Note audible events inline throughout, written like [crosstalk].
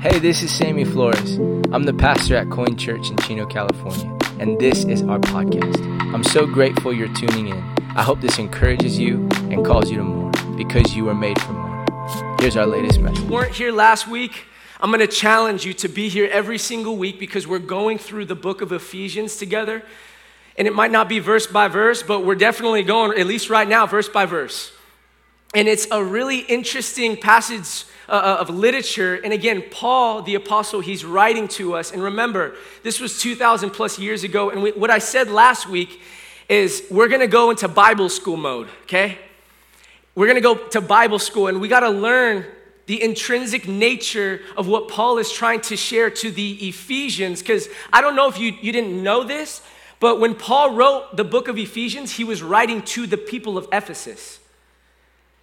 Hey, this is Sammy Flores. I'm the pastor at Coin Church in Chino, California, and this is our podcast. I'm so grateful you're tuning in. I hope this encourages you and calls you to more because you were made for more. Here's our latest message. You weren't here last week, I'm going to challenge you to be here every single week because we're going through the book of Ephesians together. And it might not be verse by verse, but we're definitely going, at least right now, verse by verse. And it's a really interesting passage uh, of literature. And again, Paul, the apostle, he's writing to us. And remember, this was 2,000 plus years ago. And we, what I said last week is we're going to go into Bible school mode, okay? We're going to go to Bible school and we got to learn the intrinsic nature of what Paul is trying to share to the Ephesians. Because I don't know if you, you didn't know this, but when Paul wrote the book of Ephesians, he was writing to the people of Ephesus.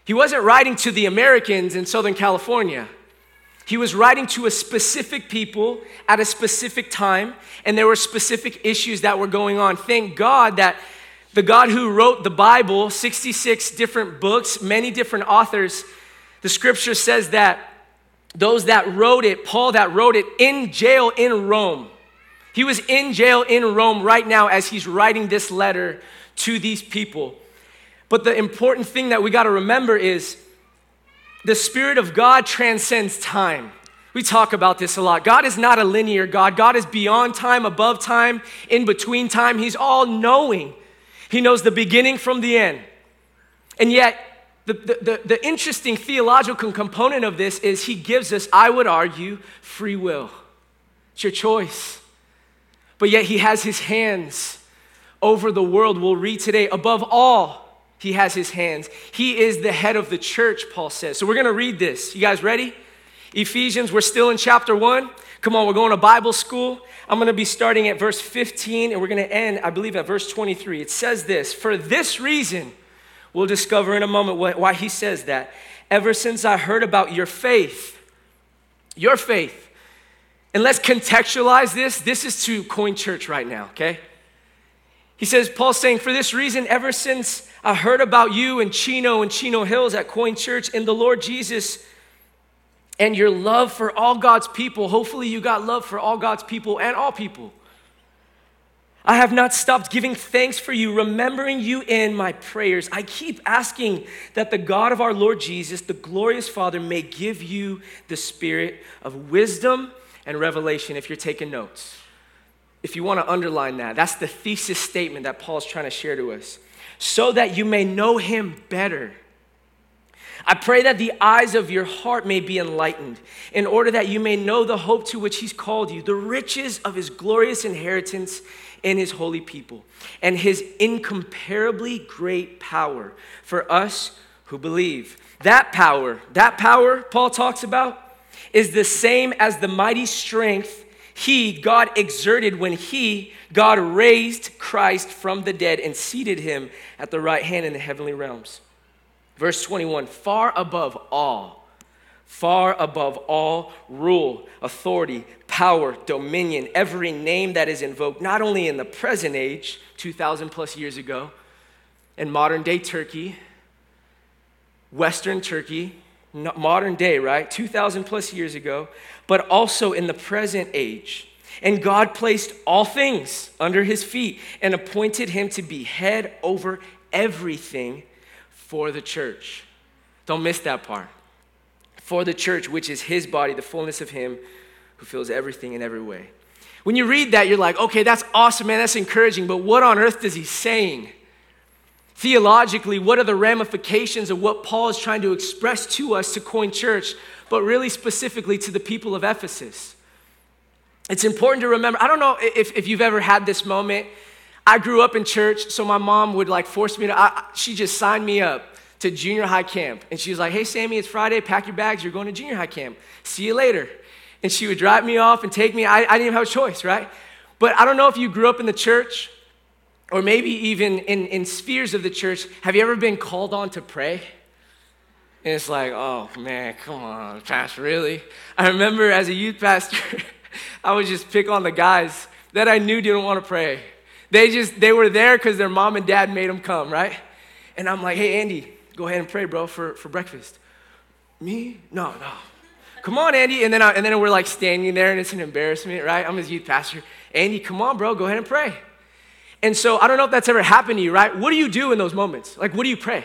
He wasn't writing to the Americans in Southern California. He was writing to a specific people at a specific time, and there were specific issues that were going on. Thank God that the God who wrote the Bible, 66 different books, many different authors, the scripture says that those that wrote it, Paul that wrote it, in jail in Rome. He was in jail in Rome right now as he's writing this letter to these people. But the important thing that we got to remember is the Spirit of God transcends time. We talk about this a lot. God is not a linear God. God is beyond time, above time, in between time. He's all knowing. He knows the beginning from the end. And yet, the, the, the, interesting theological component of this is He gives us, I would argue, free will. It's your choice. But yet, He has His hands over the world. We'll read today, above all, he has his hands. He is the head of the church, Paul says. So we're going to read this. You guys ready? Ephesians, we're still in chapter 1. Come on, we're going to Bible school. I'm going to be starting at verse 15 and we're going to end, I believe, at verse 23. It says this For this reason, we'll discover in a moment why he says that. Ever since I heard about your faith, your faith, and let's contextualize this. This is to Coin Church right now, okay? He says, Paul's saying, For this reason, ever since I heard about you in Chino and Chino Hills at Coin Church and the Lord Jesus and your love for all God's people, hopefully you got love for all God's people and all people. I have not stopped giving thanks for you, remembering you in my prayers. I keep asking that the God of our Lord Jesus, the glorious Father, may give you the spirit of wisdom and revelation if you're taking notes if you want to underline that, that's the thesis statement that Paul's trying to share to us. So that you may know him better. I pray that the eyes of your heart may be enlightened, in order that you may know the hope to which he's called you, the riches of his glorious inheritance in his holy people, and his incomparably great power for us who believe. That power, that power Paul talks about, is the same as the mighty strength he, God, exerted when He, God, raised Christ from the dead and seated Him at the right hand in the heavenly realms. Verse 21 far above all, far above all rule, authority, power, dominion, every name that is invoked, not only in the present age, 2,000 plus years ago, in modern day Turkey, Western Turkey, modern day, right? 2,000 plus years ago, but also in the present age. And God placed all things under his feet and appointed him to be head over everything for the church. Don't miss that part. For the church, which is his body, the fullness of him who fills everything in every way. When you read that, you're like, okay, that's awesome, man, that's encouraging, but what on earth is he saying? Theologically, what are the ramifications of what Paul is trying to express to us to Coin Church, but really specifically to the people of Ephesus? It's important to remember. I don't know if, if you've ever had this moment. I grew up in church, so my mom would like force me to, I, she just signed me up to junior high camp. And she was like, hey, Sammy, it's Friday, pack your bags, you're going to junior high camp. See you later. And she would drive me off and take me. I, I didn't have a choice, right? But I don't know if you grew up in the church or maybe even in, in spheres of the church, have you ever been called on to pray? And it's like, oh man, come on, Pastor, really? I remember as a youth pastor, [laughs] I would just pick on the guys that I knew didn't want to pray. They just, they were there because their mom and dad made them come, right? And I'm like, hey, Andy, go ahead and pray, bro, for, for breakfast. Me? No, no. come on, Andy. And then, I, and then we're like standing there and it's an embarrassment, right? I'm his youth pastor. Andy, come on, bro, go ahead and pray. And so I don't know if that's ever happened to you, right? What do you do in those moments? Like, what do you pray?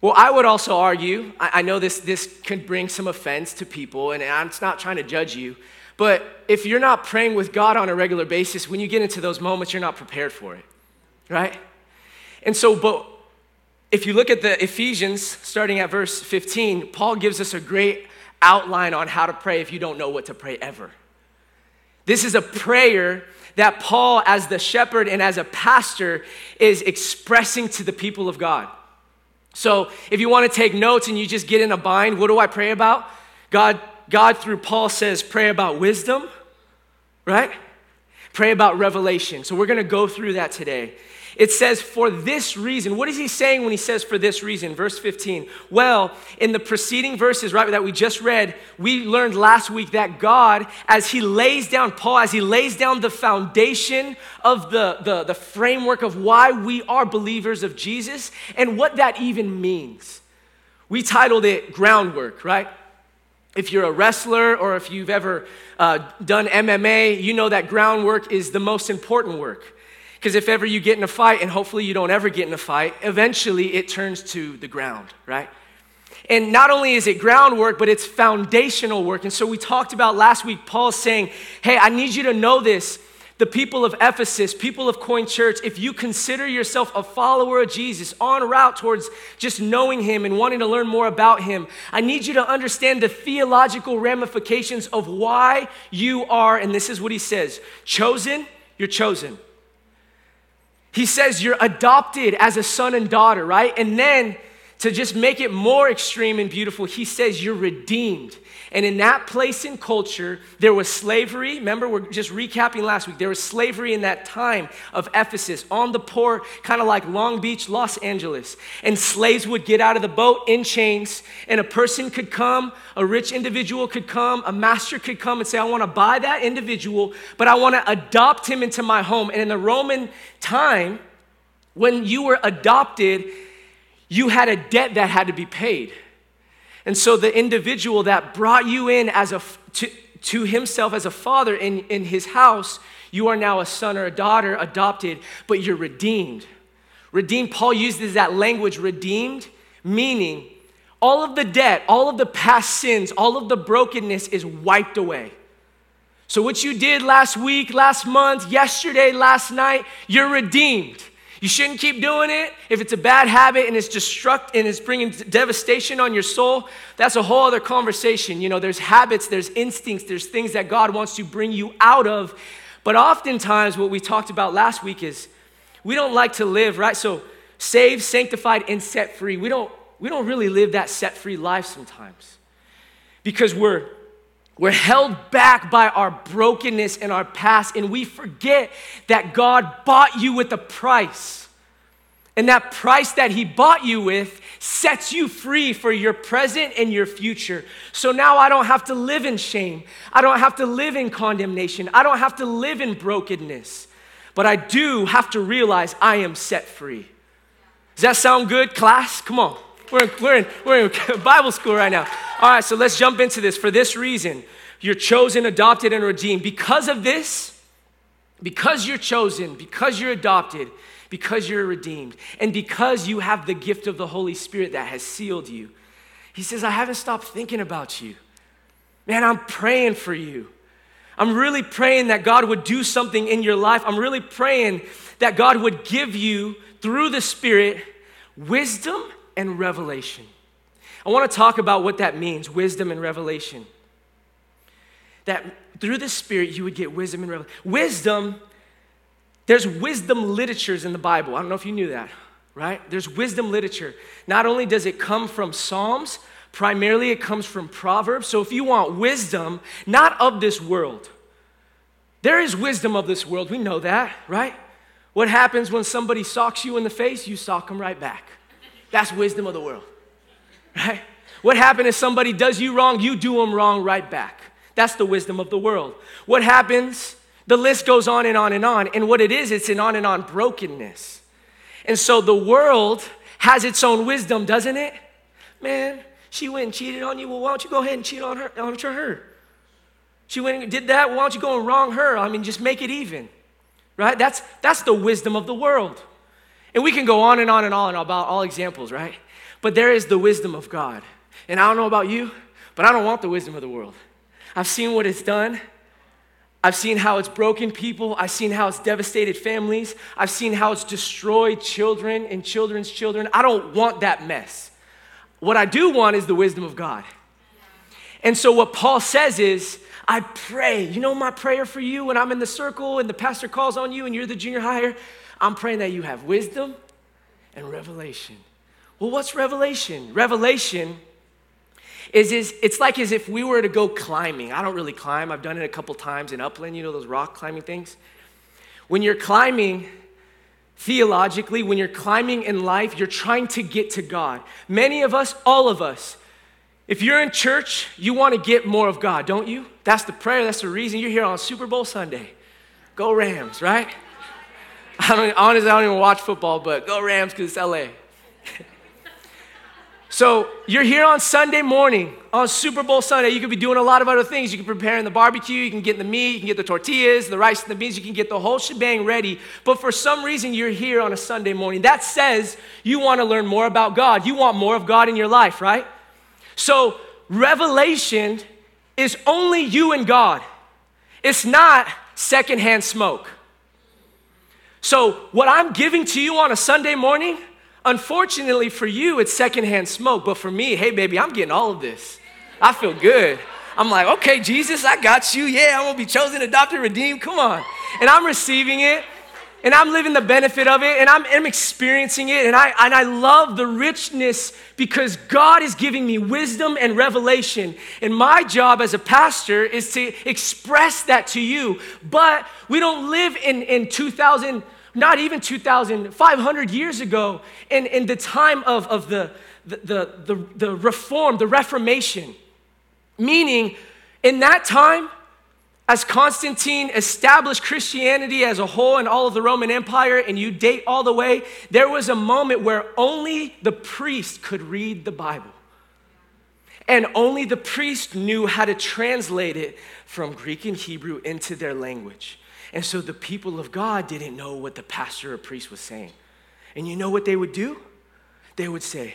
Well, I would also argue, I, I know this, this can bring some offense to people, and I'm not trying to judge you, but if you're not praying with God on a regular basis, when you get into those moments, you're not prepared for it, right? And so, but if you look at the Ephesians, starting at verse 15, Paul gives us a great outline on how to pray if you don't know what to pray ever. This is a prayer that Paul, as the shepherd and as a pastor, is expressing to the people of God. So if you want to take notes and you just get in a bind, what do I pray about? God, God through Paul says, pray about wisdom, right? Pray about revelation. So we're going to go through that today. It says, for this reason. What is he saying when he says for this reason? Verse 15. Well, in the preceding verses, right, that we just read, we learned last week that God, as he lays down, Paul, as he lays down the foundation of the, the, the framework of why we are believers of Jesus and what that even means. We titled it Groundwork, right? If you're a wrestler or if you've ever uh, done MMA, you know that groundwork is the most important work. Because if ever you get in a fight, and hopefully you don't ever get in a fight, eventually it turns to the ground, right? And not only is it groundwork, but it's foundational work. And so we talked about last week, Paul saying, Hey, I need you to know this. The people of Ephesus, people of Coin Church, if you consider yourself a follower of Jesus on route towards just knowing him and wanting to learn more about him, I need you to understand the theological ramifications of why you are, and this is what he says chosen, you're chosen. He says you're adopted as a son and daughter, right? And then to just make it more extreme and beautiful, he says you're redeemed. And in that place in culture, there was slavery. Remember, we're just recapping last week. There was slavery in that time of Ephesus on the port, kind of like Long Beach, Los Angeles. And slaves would get out of the boat in chains, and a person could come, a rich individual could come, a master could come and say, I want to buy that individual, but I want to adopt him into my home. And in the Roman time, when you were adopted, you had a debt that had to be paid. And so the individual that brought you in as a, to, to himself as a father in, in his house, you are now a son or a daughter adopted, but you're redeemed. Redeemed, Paul uses that language, redeemed, meaning all of the debt, all of the past sins, all of the brokenness is wiped away. So, what you did last week, last month, yesterday, last night, you're redeemed. You shouldn't keep doing it. If it's a bad habit and it's destruct and it's bringing devastation on your soul, that's a whole other conversation. You know, there's habits, there's instincts, there's things that God wants to bring you out of. But oftentimes, what we talked about last week is we don't like to live, right? So, saved, sanctified, and set free. We don't, we don't really live that set free life sometimes because we're we're held back by our brokenness and our past, and we forget that God bought you with a price. And that price that He bought you with sets you free for your present and your future. So now I don't have to live in shame. I don't have to live in condemnation. I don't have to live in brokenness. But I do have to realize I am set free. Does that sound good, class? Come on. We're in, we're in, we're [laughs] in Bible school right now. All right, so let's jump into this. For this reason, you're chosen, adopted, and redeemed. Because of this, because you're chosen, because you're adopted, because you're redeemed, and because you have the gift of the Holy Spirit that has sealed you, he says, I haven't stopped thinking about you. Man, I'm praying for you. I'm really praying that God would do something in your life. I'm really praying that God would give you, through the Spirit, wisdom and revelation. I want to talk about what that means wisdom and revelation. That through the Spirit, you would get wisdom and revelation. Wisdom, there's wisdom literatures in the Bible. I don't know if you knew that, right? There's wisdom literature. Not only does it come from Psalms, primarily it comes from Proverbs. So if you want wisdom, not of this world, there is wisdom of this world. We know that, right? What happens when somebody socks you in the face? You sock them right back. That's wisdom of the world, right? What happens if somebody does you wrong? You do them wrong right back. That's the wisdom of the world. What happens? The list goes on and on and on. And what it is, it's an on and on brokenness. And so the world has its own wisdom, doesn't it? Man, She went and cheated on you. Well, why don't you go ahead and cheat on her, on her? She went and did that. Why don't you go and wrong her? I mean, just make it even, right? That's, that's the wisdom of the world. And we can go on and on and on about all examples, right? But there is the wisdom of God. And I don't know about you, but I don't want the wisdom of the world. I've seen what it's done. I've seen how it's broken people. I've seen how it's devastated families. I've seen how it's destroyed children and children's children. I don't want that mess. What I do want is the wisdom of God. And so, what Paul says is, I pray. You know my prayer for you when I'm in the circle and the pastor calls on you and you're the junior higher? I'm praying that you have wisdom and revelation. Well, what's revelation? Revelation is, is it's like as if we were to go climbing. I don't really climb. I've done it a couple times in Upland, you know, those rock climbing things. When you're climbing, theologically, when you're climbing in life, you're trying to get to God. Many of us, all of us, if you're in church, you want to get more of God, don't you? That's the prayer, that's the reason you're here on Super Bowl Sunday. Go Rams, right? I don't, honestly, I don't even watch football, but go Rams because it's LA. [laughs] So you're here on Sunday morning, on Super Bowl Sunday. You could be doing a lot of other things. You can prepare in the barbecue, you can get the meat, you can get the tortillas, the rice and the beans, you can get the whole shebang ready. But for some reason, you're here on a Sunday morning. That says you want to learn more about God. You want more of God in your life, right? So revelation is only you and God. It's not secondhand smoke. So what I'm giving to you on a Sunday morning Unfortunately for you, it's secondhand smoke, but for me, hey baby, I'm getting all of this. I feel good. I'm like, okay, Jesus, I got you. Yeah, I'm gonna be chosen, adopted, redeemed. Come on. And I'm receiving it, and I'm living the benefit of it, and I'm, I'm experiencing it, and I, and I love the richness because God is giving me wisdom and revelation. And my job as a pastor is to express that to you. But we don't live in, in 2000 not even 2,500 years ago, in, in the time of, of the, the, the, the reform, the Reformation. Meaning, in that time, as Constantine established Christianity as a whole in all of the Roman Empire, and you date all the way, there was a moment where only the priest could read the Bible. And only the priest knew how to translate it from Greek and Hebrew into their language. And so the people of God didn't know what the pastor or priest was saying. And you know what they would do? They would say,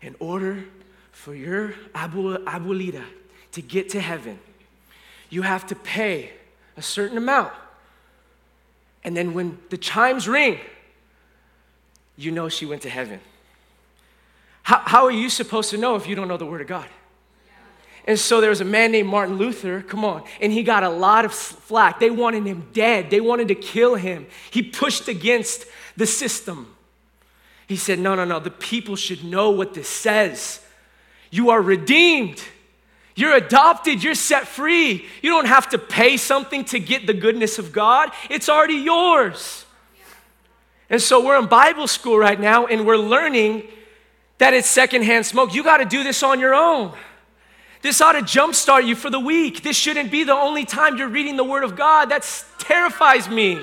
in order for your abuelita to get to heaven, you have to pay a certain amount. And then when the chimes ring, you know she went to heaven. How, how are you supposed to know if you don't know the Word of God? And so there was a man named Martin Luther, come on, and he got a lot of flack. They wanted him dead, they wanted to kill him. He pushed against the system. He said, No, no, no, the people should know what this says. You are redeemed. You're adopted. You're set free. You don't have to pay something to get the goodness of God, it's already yours. And so we're in Bible school right now and we're learning that it's secondhand smoke. You got to do this on your own. This ought to jumpstart you for the week. This shouldn't be the only time you're reading the Word of God. That terrifies me.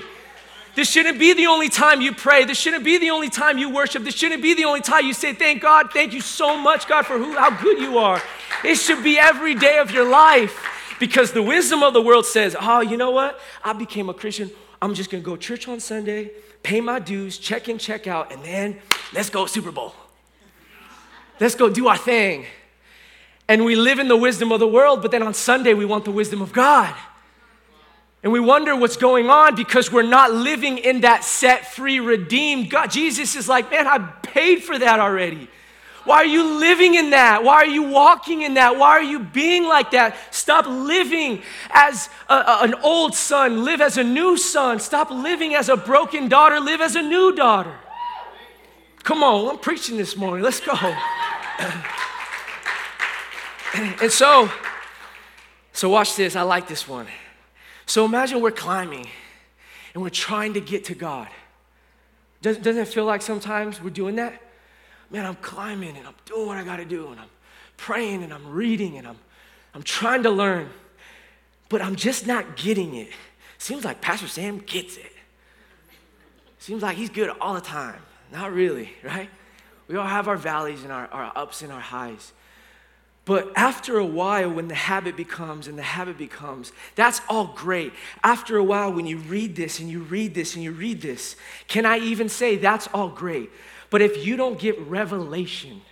This shouldn't be the only time you pray. This shouldn't be the only time you worship. This shouldn't be the only time you say, Thank God, thank you so much, God, for who, how good you are. It should be every day of your life because the wisdom of the world says, Oh, you know what? I became a Christian. I'm just gonna go church on Sunday, pay my dues, check in, check out, and then let's go Super Bowl. Let's go do our thing and we live in the wisdom of the world, but then on Sunday we want the wisdom of God. And we wonder what's going on because we're not living in that set free, redeemed God. Jesus is like, man, I paid for that already. Why are you living in that? Why are you walking in that? Why are you being like that? Stop living as a, a, an old son, live as a new son. Stop living as a broken daughter, live as a new daughter. Come on, I'm preaching this morning. Let's go. [clears throat] [clears throat] and so, so watch this. I like this one. So imagine we're climbing and we're trying to get to God. Doesn't, doesn't it feel like sometimes we're doing that? Man, I'm climbing and I'm doing what I got to do and I'm praying and I'm reading and I'm, I'm trying to learn, but I'm just not getting it. Seems like Pastor Sam gets it. Seems like he's good all the time. Not really, right? We all have our valleys and our, our ups and our highs. But after a while, when the habit becomes and the habit becomes, that's all great. After a while, when you read this and you read this and you read this, can I even say that's all great? But if you don't get revelation,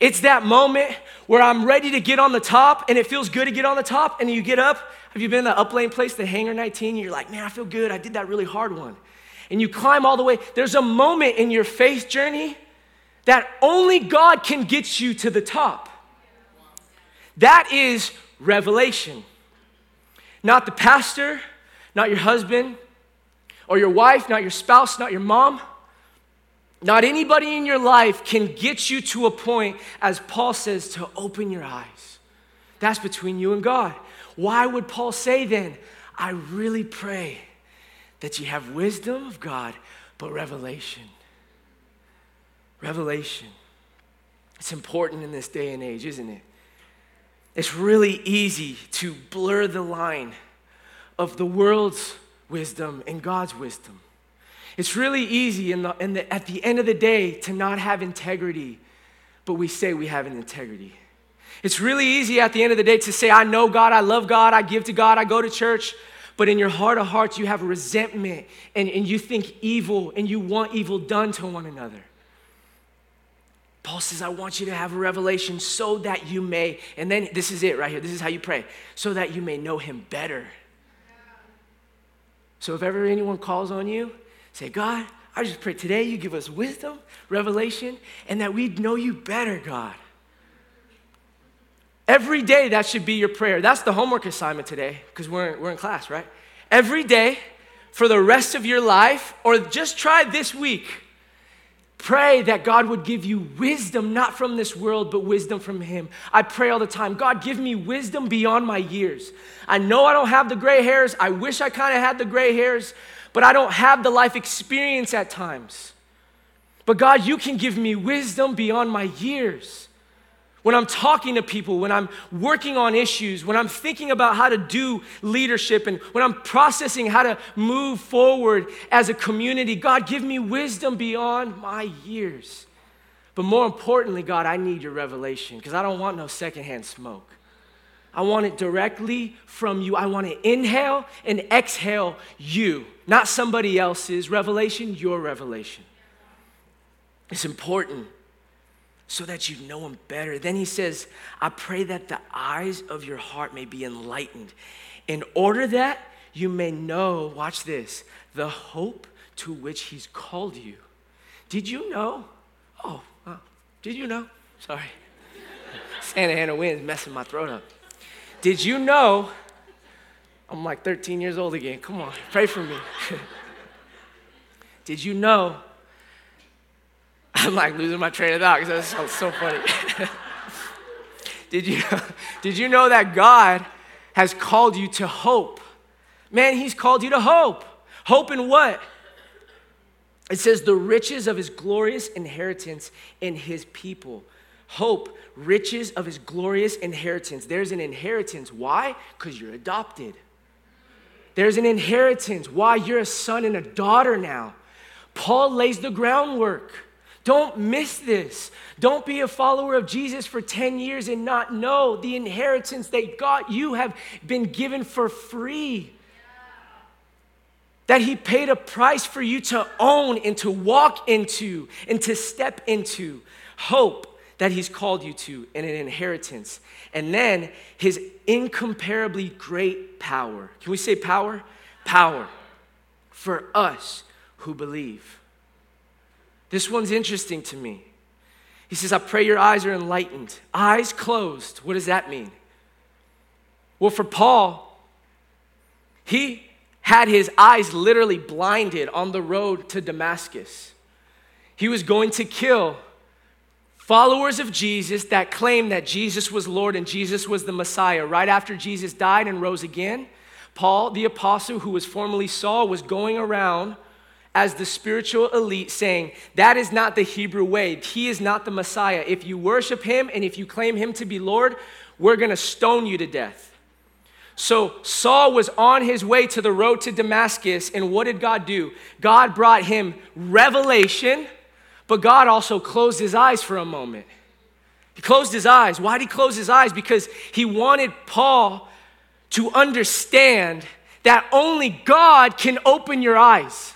it's that moment where I'm ready to get on the top and it feels good to get on the top, and you get up. Have you been in the upland place, the hangar 19? And You're like, man, I feel good. I did that really hard one. And you climb all the way. There's a moment in your faith journey that only God can get you to the top. That is revelation. Not the pastor, not your husband, or your wife, not your spouse, not your mom. Not anybody in your life can get you to a point, as Paul says, to open your eyes. That's between you and God. Why would Paul say then, I really pray that you have wisdom of God, but revelation? Revelation. It's important in this day and age, isn't it? It's really easy to blur the line of the world's wisdom and God's wisdom. It's really easy in the, in the, at the end of the day to not have integrity, but we say we have an integrity. It's really easy at the end of the day to say, I know God, I love God, I give to God, I go to church, but in your heart of hearts, you have resentment and, and you think evil and you want evil done to one another. Paul says, I want you to have a revelation so that you may, and then this is it right here. This is how you pray, so that you may know him better. So if ever anyone calls on you, Say, God, I just pray today you give us wisdom, revelation, and that we know you better, God. Every day that should be your prayer. That's the homework assignment today, because we're, we're in class, right? Every day for the rest of your life, or just try this week. Pray that God would give you wisdom, not from this world, but wisdom from Him. I pray all the time God, give me wisdom beyond my years. I know I don't have the gray hairs. I wish I kind of had the gray hairs, but I don't have the life experience at times. But God, you can give me wisdom beyond my years. When I'm talking to people, when I'm working on issues, when I'm thinking about how to do leadership, and when I'm processing how to move forward as a community, God, give me wisdom beyond my years. But more importantly, God, I need your revelation because I don't want no secondhand smoke. I want it directly from you. I want to inhale and exhale you, not somebody else's revelation, your revelation. It's important so that you know him better. Then he says, I pray that the eyes of your heart may be enlightened, in order that you may know, watch this, the hope to which he's called you. Did you know? Oh, did you know? Sorry. [laughs] Santa Ana wind messing my throat up. Did you know? I'm like 13 years old again. Come on, pray for me. [laughs] Did you know? I'm like losing my train of thought because that's so, so funny. [laughs] did, you, [laughs] did you know that God has called you to hope? Man, He's called you to hope. Hope in what? It says, the riches of His glorious inheritance in His people hope, riches of his glorious inheritance. There's an inheritance. Why? Because you're adopted. There's an inheritance. Why? You're a son and a daughter now. Paul lays the groundwork. Don't miss this. Don't be a follower of Jesus for 10 years and not know the inheritance that God, you have been given for free. That he paid a price for you to own and to walk into and to step into. Hope that He's called you to and an inheritance. And then His incomparably great power. Can we say power? Power for us who believe. This one's interesting to me. He says, I pray your eyes are enlightened. Eyes closed. What does that mean? Well, for Paul, he had his eyes literally blinded on the road to Damascus. He was going to kill Followers of Jesus that claim that Jesus was Lord and Jesus was the Messiah, right after Jesus died and rose again, Paul, the apostle who was formerly Saul, was going around as the spiritual elite saying, That is not the Hebrew way. He is not the Messiah. If you worship him and if you claim him to be Lord, we're gonna stone you to death. So Saul was on his way to the road to Damascus, and what did God do? God brought him revelation but God also closed his eyes for a moment. He closed his eyes. Why did he close his eyes? Because he wanted Paul to understand that only God can open your eyes.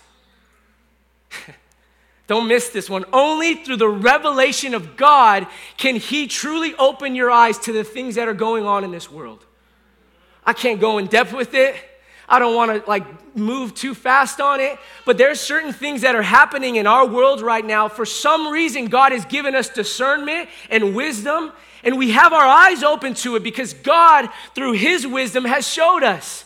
[laughs] Don't miss this one. Only through the revelation of God can He truly open your eyes to the things that are going on in this world. I can't go in depth with it. I don't want to like move too fast on it, but there's certain things that are happening in our world right now. For some reason, God has given us discernment and wisdom, and we have our eyes open to it because God, through His wisdom, has showed us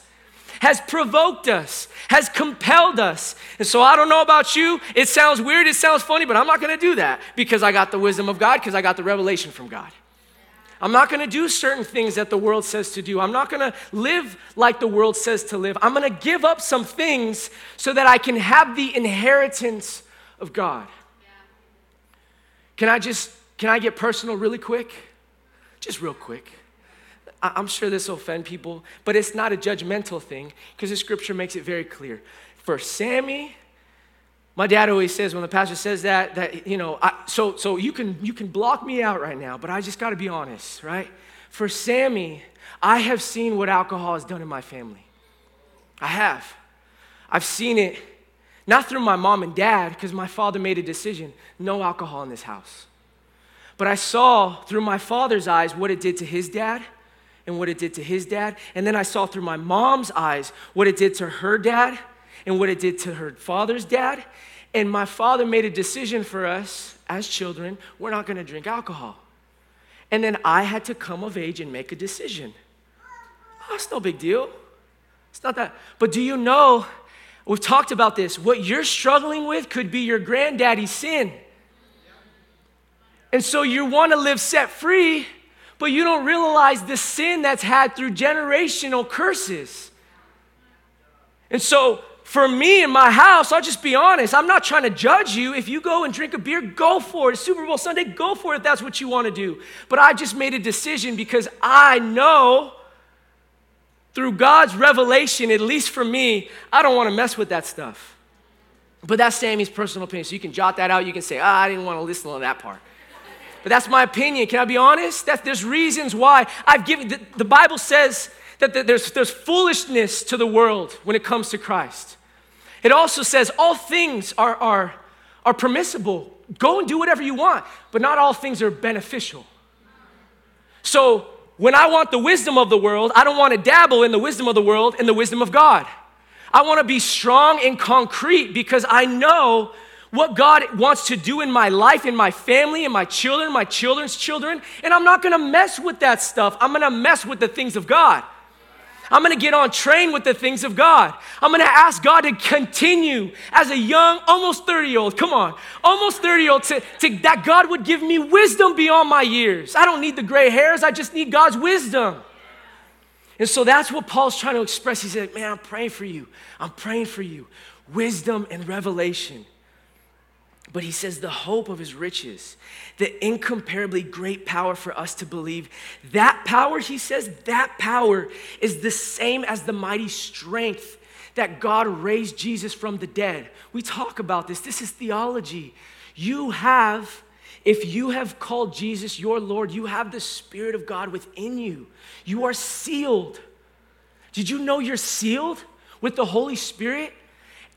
has provoked us, has compelled us. And so I don't know about you. It sounds weird, it sounds funny, but I'm not going to do that because I got the wisdom of God, because I got the revelation from God. I'm not going to do certain things that the world says to do. I'm not going to live like the world says to live. I'm going to give up some things so that I can have the inheritance of God. Can I just can I get personal really quick? Just real quick. I'm sure this will offend people, but it's not a judgmental thing because the scripture makes it very clear. For Sammy, my dad always says when the pastor says that, that you know, I, so, so you, can, you can block me out right now, but I just got to be honest, right? For Sammy, I have seen what alcohol has done in my family. I have. I've seen it not through my mom and dad, because my father made a decision no alcohol in this house. But I saw through my father's eyes what it did to his dad and what it did to his dad. And then I saw through my mom's eyes what it did to her dad and what it did to her father's dad. And my father made a decision for us as children we're not to drink alcohol. And then I had to come of age and make a decision. Oh, it's no big deal. It's not that. But do you know, we've talked about this, what you're struggling with could be your granddaddy's sin. And so you want to live set free, but you don't realize the sin that's had through generational curses. And so, for me in my house, I'll just be honest, I'm not trying to judge you. If you go and drink a beer, go for it. Super Bowl Sunday, go for it if that's what you want to do. But I just made a decision because I know through God's revelation, at least for me, I don't want to mess with that stuff. But that's Sammy's personal opinion. So you can jot that out. You can say, ah, I didn't want to listen to that part. But that's my opinion. Can I be honest? That there's reasons why I've given, the, the Bible says that there's, there's foolishness to the world when it comes to Christ. It also says all things are, are, are permissible. Go and do whatever you want, but not all things are beneficial. So when I want the wisdom of the world, I don't want to dabble in the wisdom of the world and the wisdom of God. I want to be strong and concrete because I know what God wants to do in my life, in my family, in my children, my children's children, and I'm not gonna mess with that stuff. I'm gonna mess with the things of God. I'm gonna get on train with the things of God. I'm gonna ask God to continue as a young, almost 30 year old, come on, almost 30 year old, to, to, that God would give me wisdom beyond my years. I don't need the gray hairs, I just need God's wisdom. And so that's what Paul's trying to express. He said, Man, I'm praying for you. I'm praying for you. Wisdom and revelation. But he says, the hope of his riches, the incomparably great power for us to believe. That power, he says, that power is the same as the mighty strength that God raised Jesus from the dead. We talk about this. This is theology. You have, if you have called Jesus your Lord, you have the Spirit of God within you. You are sealed. Did you know you're sealed with the Holy Spirit?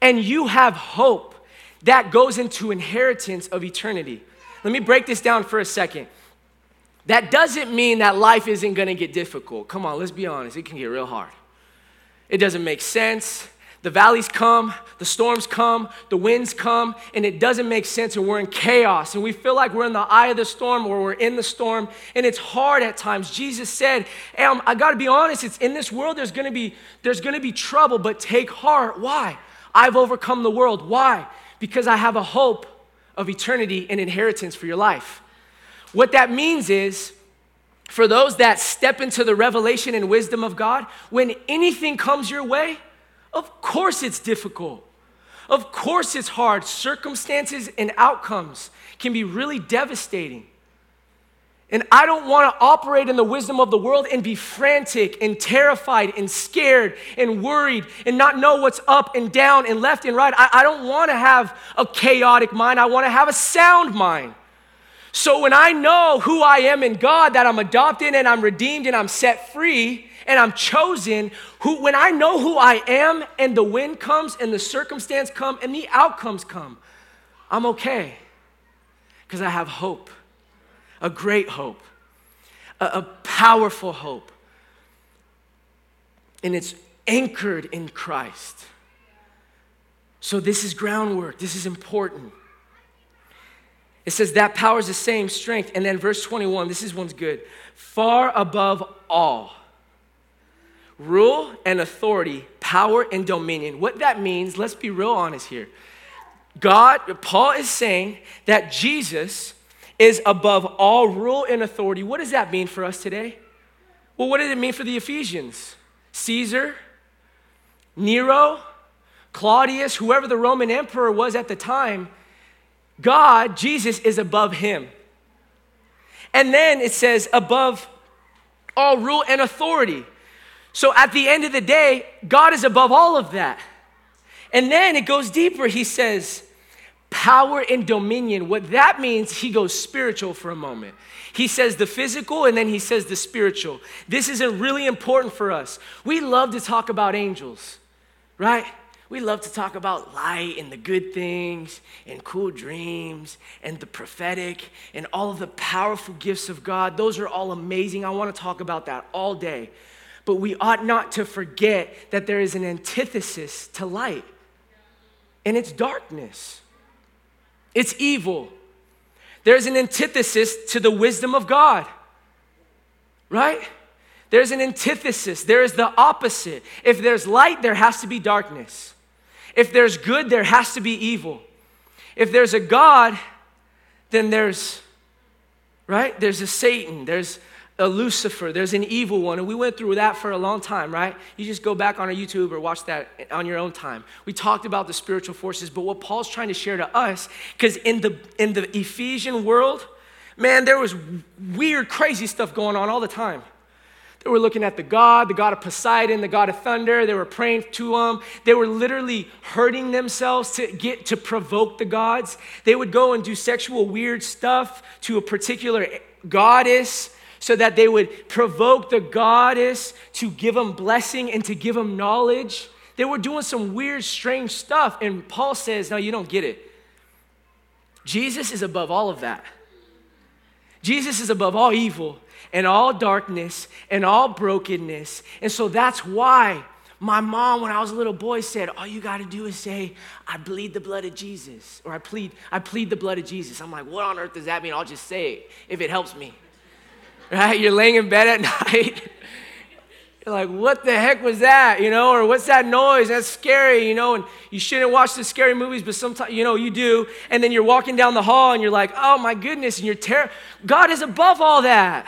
And you have hope that goes into inheritance of eternity. Let me break this down for a second. That doesn't mean that life isn't gonna get difficult. Come on, let's be honest, it can get real hard. It doesn't make sense. The valleys come, the storms come, the winds come, and it doesn't make sense, and we're in chaos, and we feel like we're in the eye of the storm or we're in the storm, and it's hard at times. Jesus said, hey, I'm, I gotta be honest, it's in this world there's gonna be there's gonna be trouble, but take heart. Why? I've overcome the world. Why? Because I have a hope of eternity and inheritance for your life. What that means is, for those that step into the revelation and wisdom of God, when anything comes your way, of course it's difficult. Of course it's hard. Circumstances and outcomes can be really devastating. And I don't want to operate in the wisdom of the world and be frantic and terrified and scared and worried and not know what's up and down and left and right. I, I don't want to have a chaotic mind. I want to have a sound mind. So when I know who I am in God, that I'm adopted and I'm redeemed and I'm set free and I'm chosen, who, when I know who I am and the wind comes and the circumstance come and the outcomes come, I'm okay because I have hope, a great hope, a, a powerful hope. And it's anchored in Christ. So this is groundwork, this is important. It says that power is the same strength. And then verse 21, this is one's good. Far above all. Rule and authority, power and dominion. What that means, let's be real honest here. God, Paul is saying that Jesus is above all rule and authority. What does that mean for us today? Well, what did it mean for the Ephesians? Caesar, Nero, Claudius, whoever the Roman emperor was at the time, God, Jesus, is above him. And then it says, above all rule and authority. So at the end of the day, God is above all of that. And then it goes deeper. He says, power and dominion. What that means, he goes spiritual for a moment. He says the physical and then he says the spiritual. This isn't really important for us. We love to talk about angels, right? We love to talk about light and the good things and cool dreams and the prophetic and all of the powerful gifts of God. Those are all amazing. I want to talk about that all day. But we ought not to forget that there is an antithesis to light, and it's darkness, it's evil. There's an antithesis to the wisdom of God, right? There's an antithesis. There is the opposite. If there's light, there has to be darkness. If there's good, there has to be evil. If there's a God, then there's, right? There's a Satan, there's a Lucifer, there's an evil one. And we went through that for a long time, right? You just go back on our YouTube or watch that on your own time. We talked about the spiritual forces, but what Paul's trying to share to us, because in the in the Ephesian world, man, there was weird, crazy stuff going on all the time. They were looking at the God, the God of Poseidon, the God of thunder. They were praying to him. They were literally hurting themselves to get to provoke the gods. They would go and do sexual weird stuff to a particular goddess so that they would provoke the goddess to give them blessing and to give them knowledge. They were doing some weird, strange stuff. And Paul says, No, you don't get it. Jesus is above all of that. Jesus is above all evil and all darkness and all brokenness. And so that's why my mom, when I was a little boy, said, All you gotta do is say, I bleed the blood of Jesus, or I plead, I plead the blood of Jesus. I'm like, what on earth does that mean? I'll just say it if it helps me. Right? You're laying in bed at [laughs] night. You're like, what the heck was that? You know, or what's that noise? That's scary, you know, and you shouldn't watch the scary movies, but sometimes, you know, you do. And then you're walking down the hall and you're like, oh my goodness, and you're terror. God is above all that.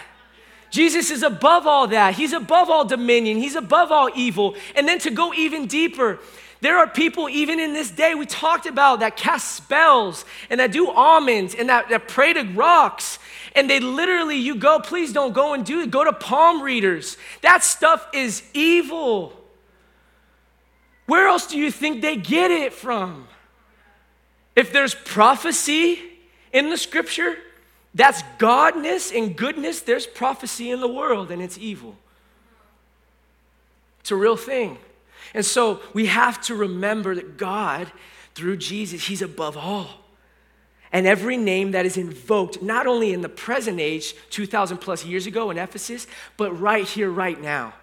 Jesus is above all that. He's above all dominion. He's above all evil. And then to go even deeper, there are people, even in this day, we talked about that cast spells and that do almonds and that, that pray to rocks. And they literally, you go, please don't go and do it. Go to palm readers. That stuff is evil. Where else do you think they get it from? If there's prophecy in the scripture, that's godness and goodness. There's prophecy in the world and it's evil. It's a real thing. And so we have to remember that God, through Jesus, He's above all. And every name that is invoked, not only in the present age, 2,000 plus years ago in Ephesus, but right here, right now.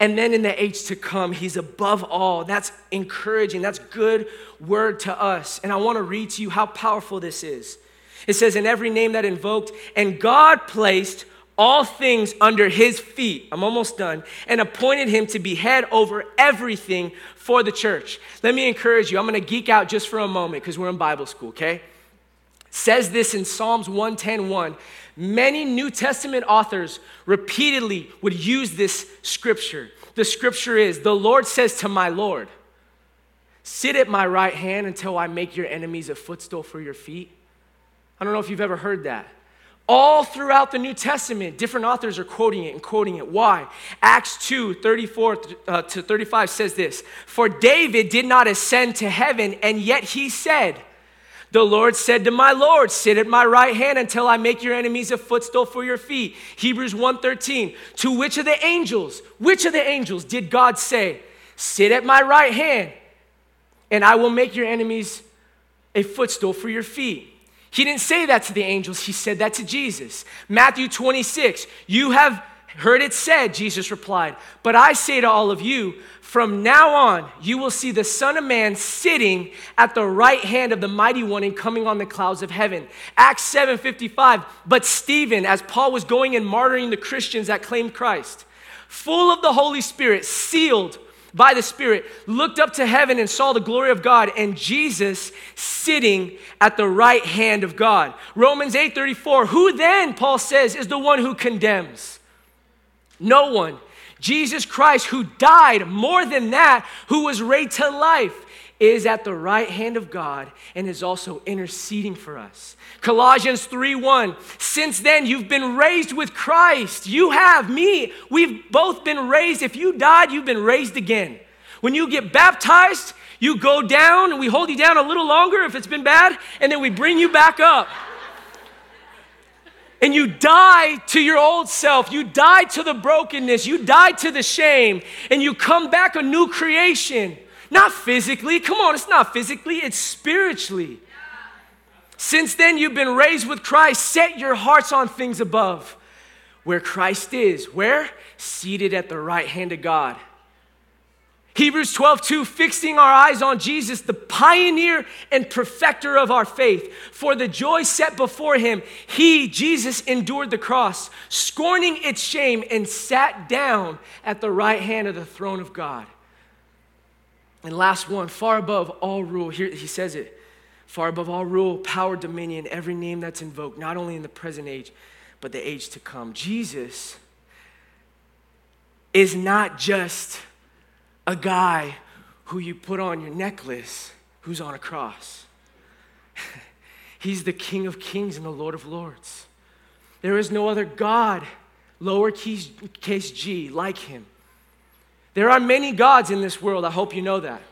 And then in the age to come, He's above all. That's encouraging. That's good word to us. And I want to read to you how powerful this is. It says, in every name that invoked, and God placed all things under his feet. I'm almost done. And appointed him to be head over everything for the church. Let me encourage you. I'm going to geek out just for a moment because we're in Bible school, okay? Says this in Psalms 110:1. Many New Testament authors repeatedly would use this scripture. The scripture is, "The Lord says to my Lord, sit at my right hand until I make your enemies a footstool for your feet." I don't know if you've ever heard that. All throughout the New Testament, different authors are quoting it and quoting it. Why? Acts 2 34 uh, to 35 says this For David did not ascend to heaven, and yet he said, The Lord said to my Lord, Sit at my right hand until I make your enemies a footstool for your feet. Hebrews 1:13. To which of the angels, which of the angels did God say, Sit at my right hand, and I will make your enemies a footstool for your feet? He didn't say that to the angels, he said that to Jesus. Matthew 26, you have heard it said, Jesus replied, but I say to all of you, from now on, you will see the Son of Man sitting at the right hand of the mighty one and coming on the clouds of heaven. Acts 7:55. But Stephen, as Paul was going and martyring the Christians that claimed Christ, full of the Holy Spirit, sealed by the Spirit, looked up to heaven and saw the glory of God and Jesus sitting at the right hand of God. Romans 8:34. Who then, Paul says, is the one who condemns? No one. Jesus Christ, who died more than that, who was raised to life, is at the right hand of God and is also interceding for us. Colossians 3:1 Since then you've been raised with Christ. You have me. We've both been raised. If you died, you've been raised again. When you get baptized, you go down and we hold you down a little longer if it's been bad, and then we bring you back up and you die to your old self, you die to the brokenness, you die to the shame, and you come back a new creation. Not physically, come on, it's not physically, it's spiritually. Since then, you've been raised with Christ. Set your hearts on things above, where Christ is. Where? Seated at the right hand of God. Hebrews 12, 2, fixing our eyes on Jesus, the pioneer and perfecter of our faith. For the joy set before him, he, Jesus, endured the cross, scorning its shame, and sat down at the right hand of the throne of God. And last one, far above all rule, here he says it far above all rule, power, dominion, every name that's invoked, not only in the present age, but the age to come. Jesus is not just a guy who you put on your necklace who's on a cross. [laughs] He's the King of Kings and the Lord of Lords. There is no other God, lowercase g, like him. There are many gods in this world. I hope you know that.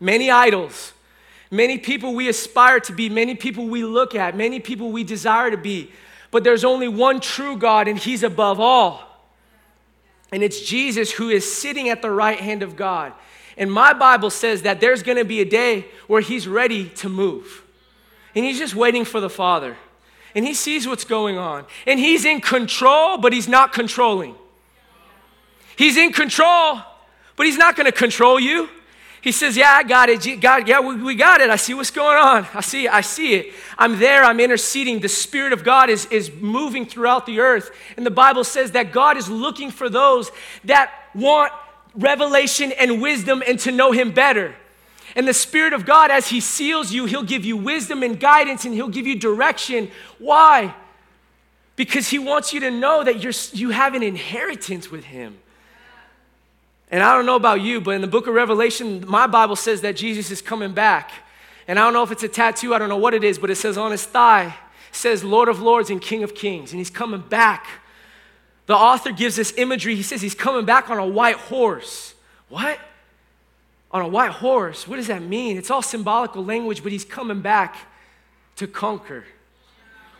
Many idols, many people we aspire to be, many people we look at, many people we desire to be. But there's only one true God, and He's above all. And it's Jesus who is sitting at the right hand of God. And my Bible says that there's going to be a day where he's ready to move. And he's just waiting for the Father. And he sees what's going on. And he's in control, but he's not controlling. He's in control, but he's not going to control you. He says, Yeah, I got it. God, yeah, we, we got it. I see what's going on. I see, I see it. I'm there. I'm interceding. The Spirit of God is, is moving throughout the earth. And the Bible says that God is looking for those that want revelation and wisdom and to know Him better. And the Spirit of God, as He seals you, He'll give you wisdom and guidance and He'll give you direction. Why? Because He wants you to know that you're, you have an inheritance with Him. And I don't know about you, but in the book of Revelation, my Bible says that Jesus is coming back. And I don't know if it's a tattoo, I don't know what it is, but it says on his thigh, says Lord of Lords and King of Kings. And he's coming back. The author gives this imagery. He says he's coming back on a white horse. What? On a white horse. What does that mean? It's all symbolical language, but he's coming back to conquer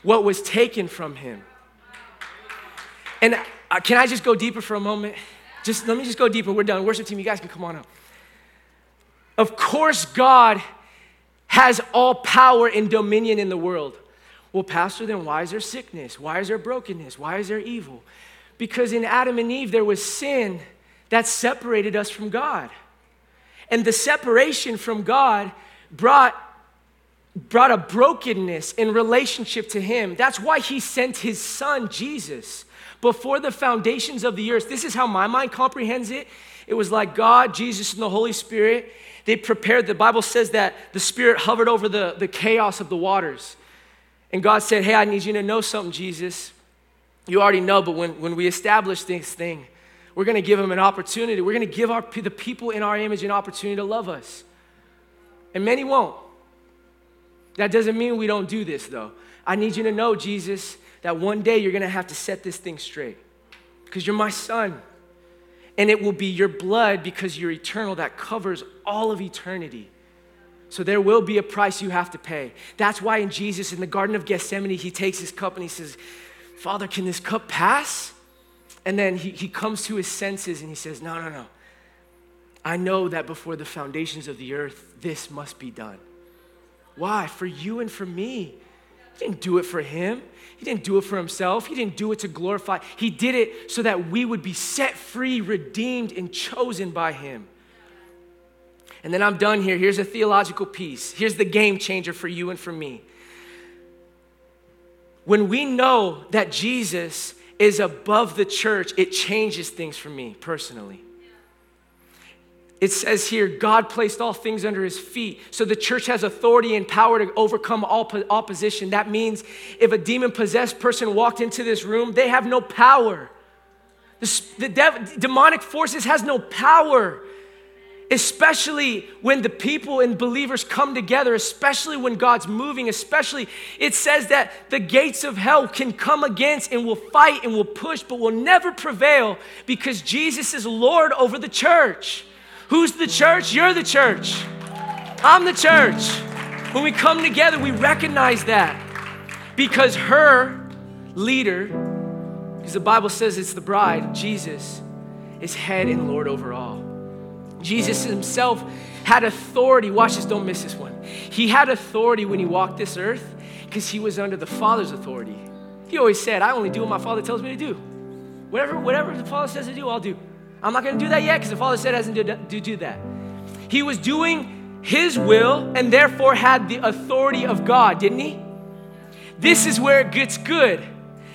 what was taken from him. And uh, can I just go deeper for a moment? Just let me just go deeper. We're done. Worship team, you guys can come on up. Of course, God has all power and dominion in the world. Well, Pastor, then why is there sickness? Why is there brokenness? Why is there evil? Because in Adam and Eve, there was sin that separated us from God. And the separation from God brought, brought a brokenness in relationship to Him. That's why He sent His Son, Jesus before the foundations of the earth. This is how my mind comprehends it. It was like God, Jesus, and the Holy Spirit. They prepared, the Bible says that the Spirit hovered over the, the chaos of the waters. And God said, Hey, I need you to know something, Jesus. You already know, but when, when we establish this thing, we're going to give them an opportunity. We're going to give our, the people in our image an opportunity to love us. And many won't. That doesn't mean we don't do this, though. I need you to know, Jesus, that one day you're gonna have to set this thing straight because you're my son. And it will be your blood because you're eternal that covers all of eternity. So there will be a price you have to pay. That's why in Jesus, in the Garden of Gethsemane, he takes his cup and he says, Father, can this cup pass? And then he, he comes to his senses and he says, No, no, no. I know that before the foundations of the earth, this must be done. Why? For you and for me. He didn't do it for him. He didn't do it for himself. He didn't do it to glorify. He did it so that we would be set free, redeemed, and chosen by him. And then I'm done here. Here's a theological piece. Here's the game changer for you and for me. When we know that Jesus is above the church, it changes things for me personally. It says here, God placed all things under his feet. So the church has authority and power to overcome all opposition. That means if a demon possessed person walked into this room, they have no power. The, the dev, demonic forces has no power especially when the people and believers come together, especially when God's moving, especially it says that the gates of hell can come against and will fight and will push, but will never prevail because Jesus is Lord over the church. Who's the church? You're the church. I'm the church. When we come together, we recognize that because her leader, because the Bible says it's the bride, Jesus, is head and Lord over all. Jesus himself had authority. Watch this, don't miss this one. He had authority when he walked this earth because he was under the Father's authority. He always said, I only do what my Father tells me to do. Whatever, whatever the Father says to do, I'll do. I'm not going to do that yet because the Father said hasn't do, do, do that. He was doing his will and therefore had the authority of God, didn't he? This is where it gets good.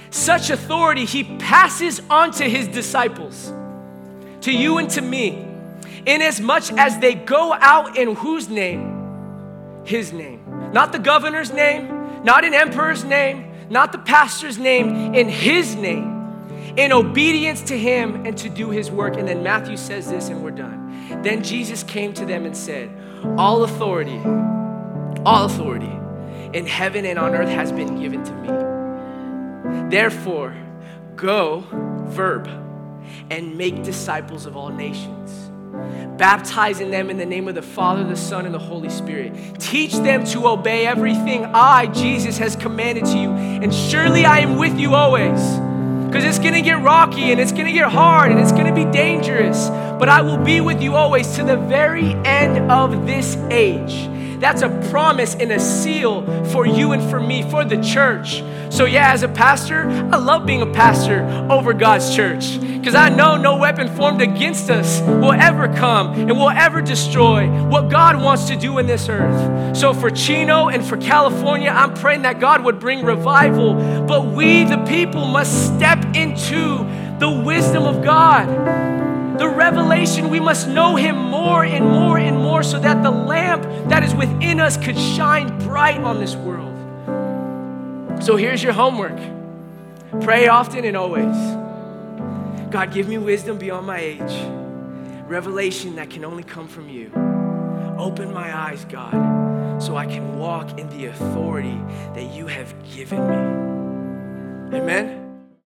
Such authority he passes on to his disciples, to you and to me inasmuch as they go out in whose name? His name. Not the governor's name, not an emperor's name, not the pastor's name, in his name, in obedience to him and to do his work. And then Matthew says this, and we're done. Then Jesus came to them and said, All authority, all authority in heaven and on earth has been given to me. Therefore, go, verb, and make disciples of all nations baptizing them in the name of the Father, the Son, and the Holy Spirit. Teach them to obey everything I, Jesus, has commanded to you, and surely I am with you always. Because it's gonna get rocky and it's gonna get hard and it's gonna be dangerous, but I will be with you always to the very end of this age. That's a promise and a seal for you and for me, for the church. So, yeah, as a pastor, I love being a pastor over God's church because I know no weapon formed against us will ever come and will ever destroy what God wants to do in this earth. So, for Chino and for California, I'm praying that God would bring revival, but we, the people, must step into the wisdom of God the revelation, we must know Him more and more and more so that the lamp that is within us could shine bright on this world. So here's your homework pray often and always. God, give me wisdom beyond my age, revelation that can only come from you. Open my eyes, God, so I can walk in the authority that you have given me. Amen.